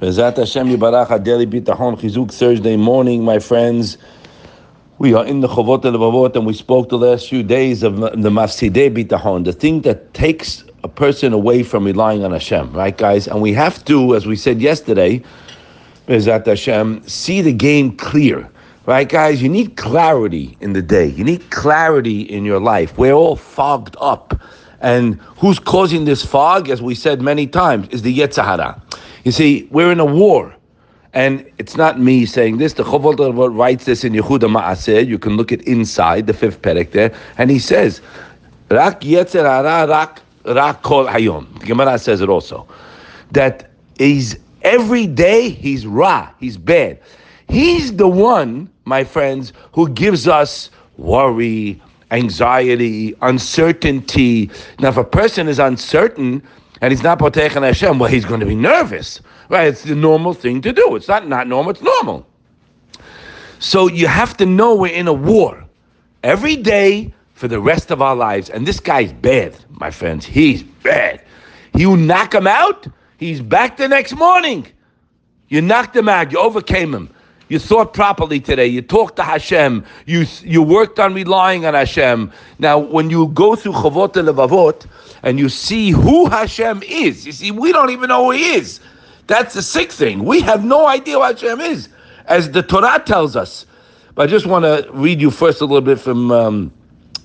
Bezat Hashem Yibarach Daily Bitachon Chizuk Thursday morning, my friends. We are in the Chovot Levavot, and we spoke the last few days of the Mafsidei Bitachon, the thing that takes a person away from relying on Hashem, right, guys? And we have to, as we said yesterday, Bezat Hashem, see the game clear. Right, guys, you need clarity in the day. You need clarity in your life. We're all fogged up. And who's causing this fog, as we said many times, is the Yetzer Hara. You see, we're in a war. And it's not me saying this. The Chovot writes this in Yichud Hamaaseh. You can look at inside the fifth perek there, and he says, "Rak yetzer hara rak rak kol hayom." The Gemara says it also that he's every day he's ra, he's bad. He's the one, my friends, who gives us worry, anxiety, uncertainty. Now, if a person is uncertain, and he's not Potechan Hashem, well, he's going to be nervous, right? It's the normal thing to do. It's not not normal, it's normal. So you have to know we're in a war every day for the rest of our lives. And this guy's bad, my friends. He's bad. You knock him out, he's back the next morning. You knocked him out, you overcame him. You thought properly today. You talked to Hashem. You you worked on relying on Hashem. Now, when you go through Chovot Levavot and you see who Hashem is, you see we don't even know who He is. That's the sick thing. We have no idea who Hashem is, as the Torah tells us. But I just want to read you first a little bit from. Um,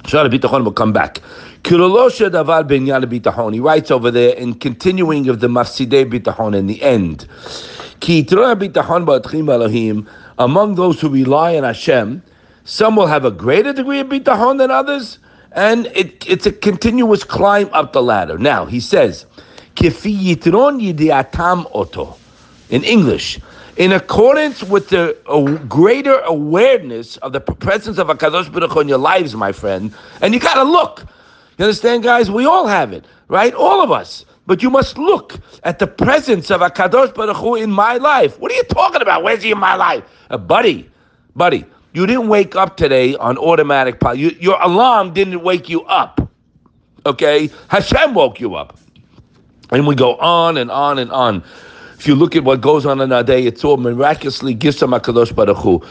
Shaar Bitachon will come back. He writes over there in continuing of the Mafsidei Bitachon in the end. Among those who rely on Hashem, some will have a greater degree of bitachon than others, and it, it's a continuous climb up the ladder. Now, he says, oto, in English, in accordance with the greater awareness of the presence of Kadosh Baruch in your lives, my friend, and you got to look. You understand, guys? We all have it, right? All of us. But you must look at the presence of Akadosh Baruch Hu in my life. What are you talking about? Where's he in my life? Uh, buddy, buddy, you didn't wake up today on automatic pilot. You, your alarm didn't wake you up. Okay? Hashem woke you up. And we go on and on and on. If you look at what goes on in our day, it's all miraculously gifts of Akadosh Baruch Hu.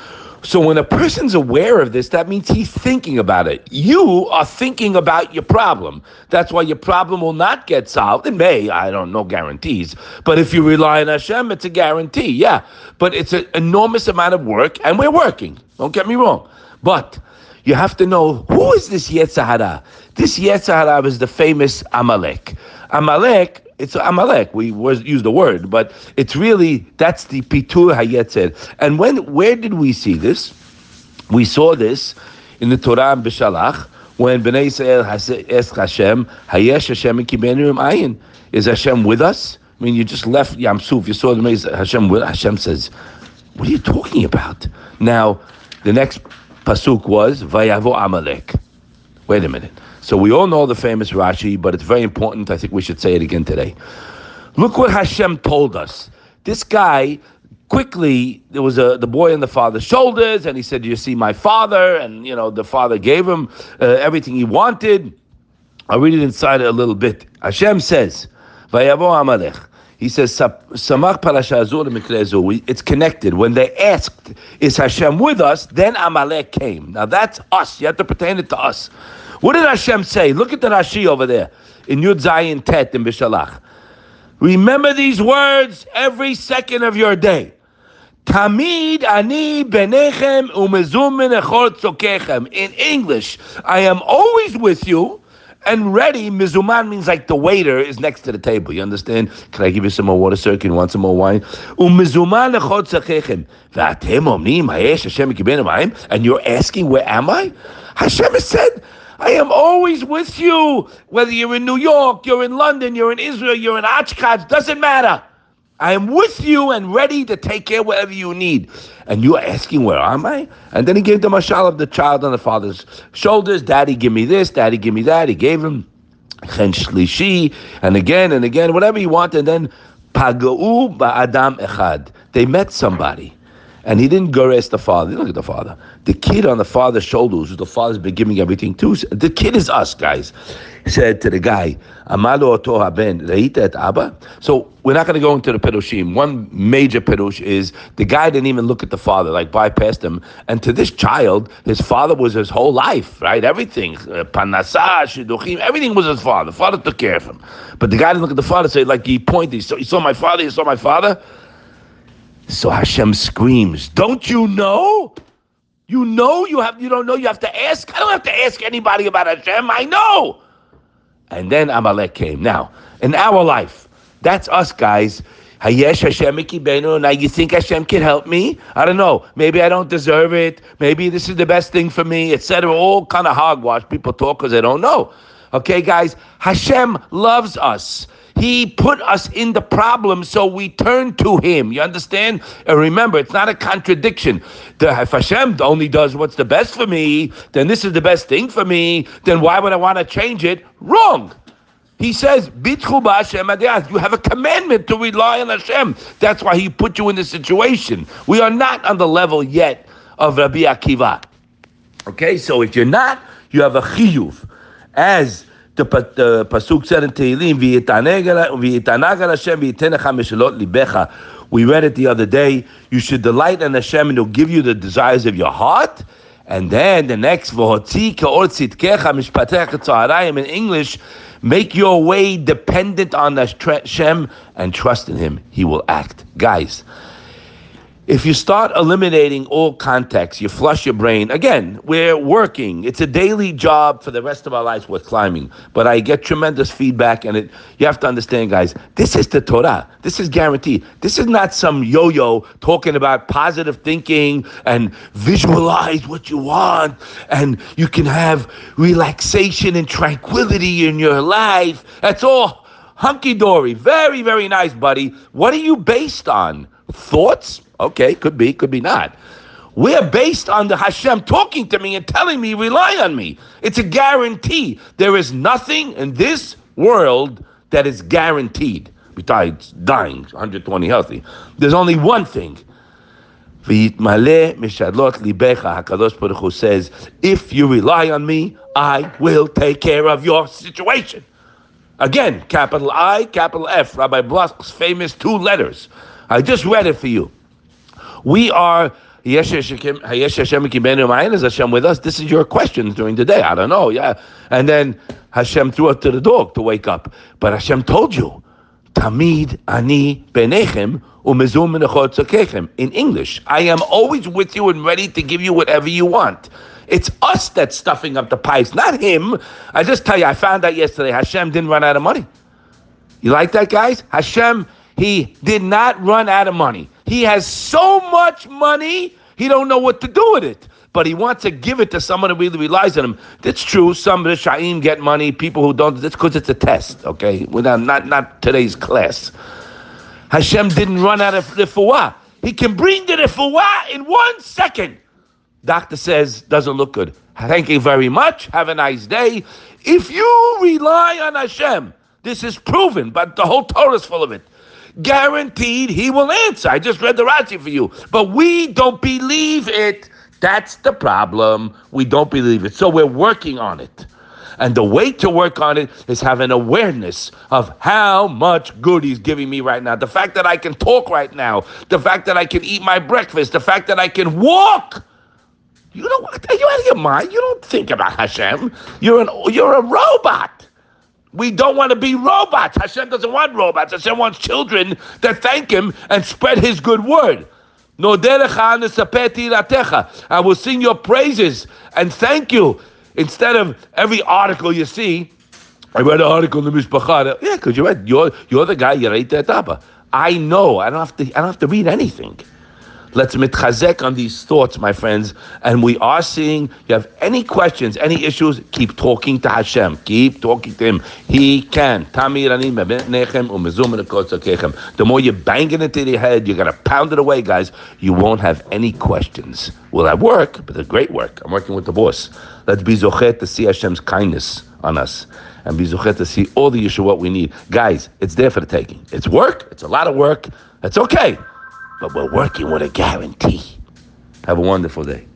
So when a person's aware of this, that means he's thinking about it. You are thinking about your problem. That's why your problem will not get solved. It may, I don't know guarantees, but if you rely on Hashem, it's a guarantee. Yeah, but it's an enormous amount of work, and we're working. Don't get me wrong, but you have to know who is this Yetzer Hara. This Yetzer Hara is the famous Amalek. Amalek it's Amalek. We was use the word, but it's really that's the Pitur Hayetzer. And when where did we see this? We saw this in the Torah and Bishalach when Bnei Israel asked Hashem, Hayesh Hashem Ayin. Is Hashem with us? I mean, you just left Yam Suf. You saw the Hashem. With Hashem says, "What are you talking about?" Now, the next pasuk was Vayavo Amalek. Wait a minute. So we all know the famous Rashi, but it's very important. I think we should say it again today. Look what Hashem told us. This guy quickly there was a the boy on the father's shoulders, and he said, "You see my father," and you know the father gave him uh, everything he wanted. I'll read it inside a little bit. Hashem says, "Vayavo Amalek." He says, "Samach parasha It's connected. When they asked, "Is Hashem with us?" Then Amalek came. Now that's us. You have to pertain it to us. What did Hashem say? Look at the Rashi over there in Yud Zayin Tet in Bishalach. Remember these words every second of your day. Tamid ani benechem umezumin echor. In English, I am always with you and ready. Mizuman means like the waiter is next to the table. You understand? Can I give you some more water, sir? Can you want some more wine? Umezuman echor tzokechem. V'atem omnim hayesh Hashem And you're asking, where am I? Hashem has said, I am always with you. Whether you're in New York, you're in London, you're in Israel, you're in Oshkosh, doesn't matter. I am with you and ready to take care whatever you need. And you are asking, where am I? And then he gave the mashal of the child on the father's shoulders. Daddy, give me this. Daddy, give me that. He gave him shlishi, and again and again, whatever he wanted. And then pagau ba'adam echad. They met somebody. And he didn't gores the father. Look at the father. The kid on the father's shoulders, who the father's been giving everything to. The kid is us, guys. He said to the guy, Amalo oto haben, et abba? So we're not going to go into the perushim. One major perush is the guy didn't even look at the father, like bypassed him. And to this child, his father was his whole life, right? Everything, uh, panasah, shiduchim, everything was his father. The father took care of him. But the guy didn't look at the father, say like he pointed, saw, he saw my father, he saw my father. So Hashem screams, Don't you know? You know you have you don't know you have to ask. I don't have to ask anybody about Hashem. I know. And then Amalek came. Now, in our life, that's us guys. Hayesh Hashem Now you think Hashem can help me? I don't know. Maybe I don't deserve it. Maybe this is the best thing for me, etc. All kind of hogwash. People talk because they don't know. Okay, guys, Hashem loves us. He put us in the problem, so we turn to Him. You understand? And remember, it's not a contradiction. The, if Hashem only does what's the best for me, then this is the best thing for me, then why would I want to change it? Wrong. He says, You have a commandment to rely on Hashem. That's why He put you in this situation. We are not on the level yet of Rabbi Akiva. Okay, so if you're not, you have a chiyuv. As the, pasuk said in Tehillim, "V'yitanag Hashem v'yitenecha meshalot libecha." We read it the other day. You should delight in Hashem, and He'll give you the desires of your heart. And then the next v'hotzi ka'or tzitkecha mishpatecha tzarayim in English, make your way dependent on Hashem and trust in Him. He will act, guys if you start eliminating all context, you flush your brain. Again, we're working. It's a daily job for the rest of our lives with climbing. But I get tremendous feedback, and it. You have to understand, guys. This is the Torah. This is guaranteed. This is not some yo-yo talking about positive thinking and visualize what you want, and you can have relaxation and tranquility in your life. That's all hunky dory. Very, very nice, buddy. What are you based on? Thoughts? Okay, could be, could be not. We're based on the Hashem talking to me and telling me, rely on me. It's a guarantee. There is nothing in this world that is guaranteed besides dying, 120 healthy. There's only one thing. HaKadosh Baruch Hu says, if you rely on me, I will take care of your situation. Again, capital I, capital F, Rabbi Bloch's famous two letters. I just read it for you. We are is Hashem with us? This is your questions during the day. I don't know. Yeah. And then Hashem threw it to the dog to wake up. But Hashem told you, Tamid ani benechem umezum In English, I am always with you and ready to give you whatever you want. It's us that's stuffing up the pipes, not him. I just tell you, I found out yesterday Hashem didn't run out of money. You like that, guys? Hashem, he did not run out of money. He has so much money, he don't know what to do with it. But he wants to give it to someone who really relies on him. That's true. Some of the Sha'im get money, people who don't. That's because it's a test, okay? Without, not, not today's class. Hashem didn't run out of refuah. He can bring the refuah in one second. Doctor says, doesn't look good. Thank you very much. Have a nice day. If you rely on Hashem, this is proven, but the whole Torah is full of it guaranteed he will answer. I just read the Rashi for you. But we don't believe it. That's the problem. We don't believe it. So we're working on it. And the way to work on it is have an awareness of how much good he's giving me right now. The fact that I can talk right now, the fact that I can eat my breakfast, the fact that I can walk. You know what? Are you out of your mind? You don't think about Hashem. You're an you're a robot. We don't want to be robots. Hashem doesn't want robots. Hashem wants children that thank Him and spread His good word. I will sing your praises and thank you. Instead of every article you see, I read an article in the Mishpachah. Yeah, because you read, you're, you're the guy, you read that I know. I don't have to. I don't have to read anything. Let's mitchazek on these thoughts, my friends. And we are seeing, you have any questions, any issues, keep talking to Hashem. Keep talking to Him. He can. The more you bang it into your head, you're going to pound it away, guys. You won't have any questions. Will I work? But it's great work. I'm working with the boss. Let's be zochet to see Hashem's kindness on us and be zochet to see all the Yeshua we need. Guys, it's there for the taking. It's work. It's a lot of work. That's okay but we're working with a guarantee. Have a wonderful day.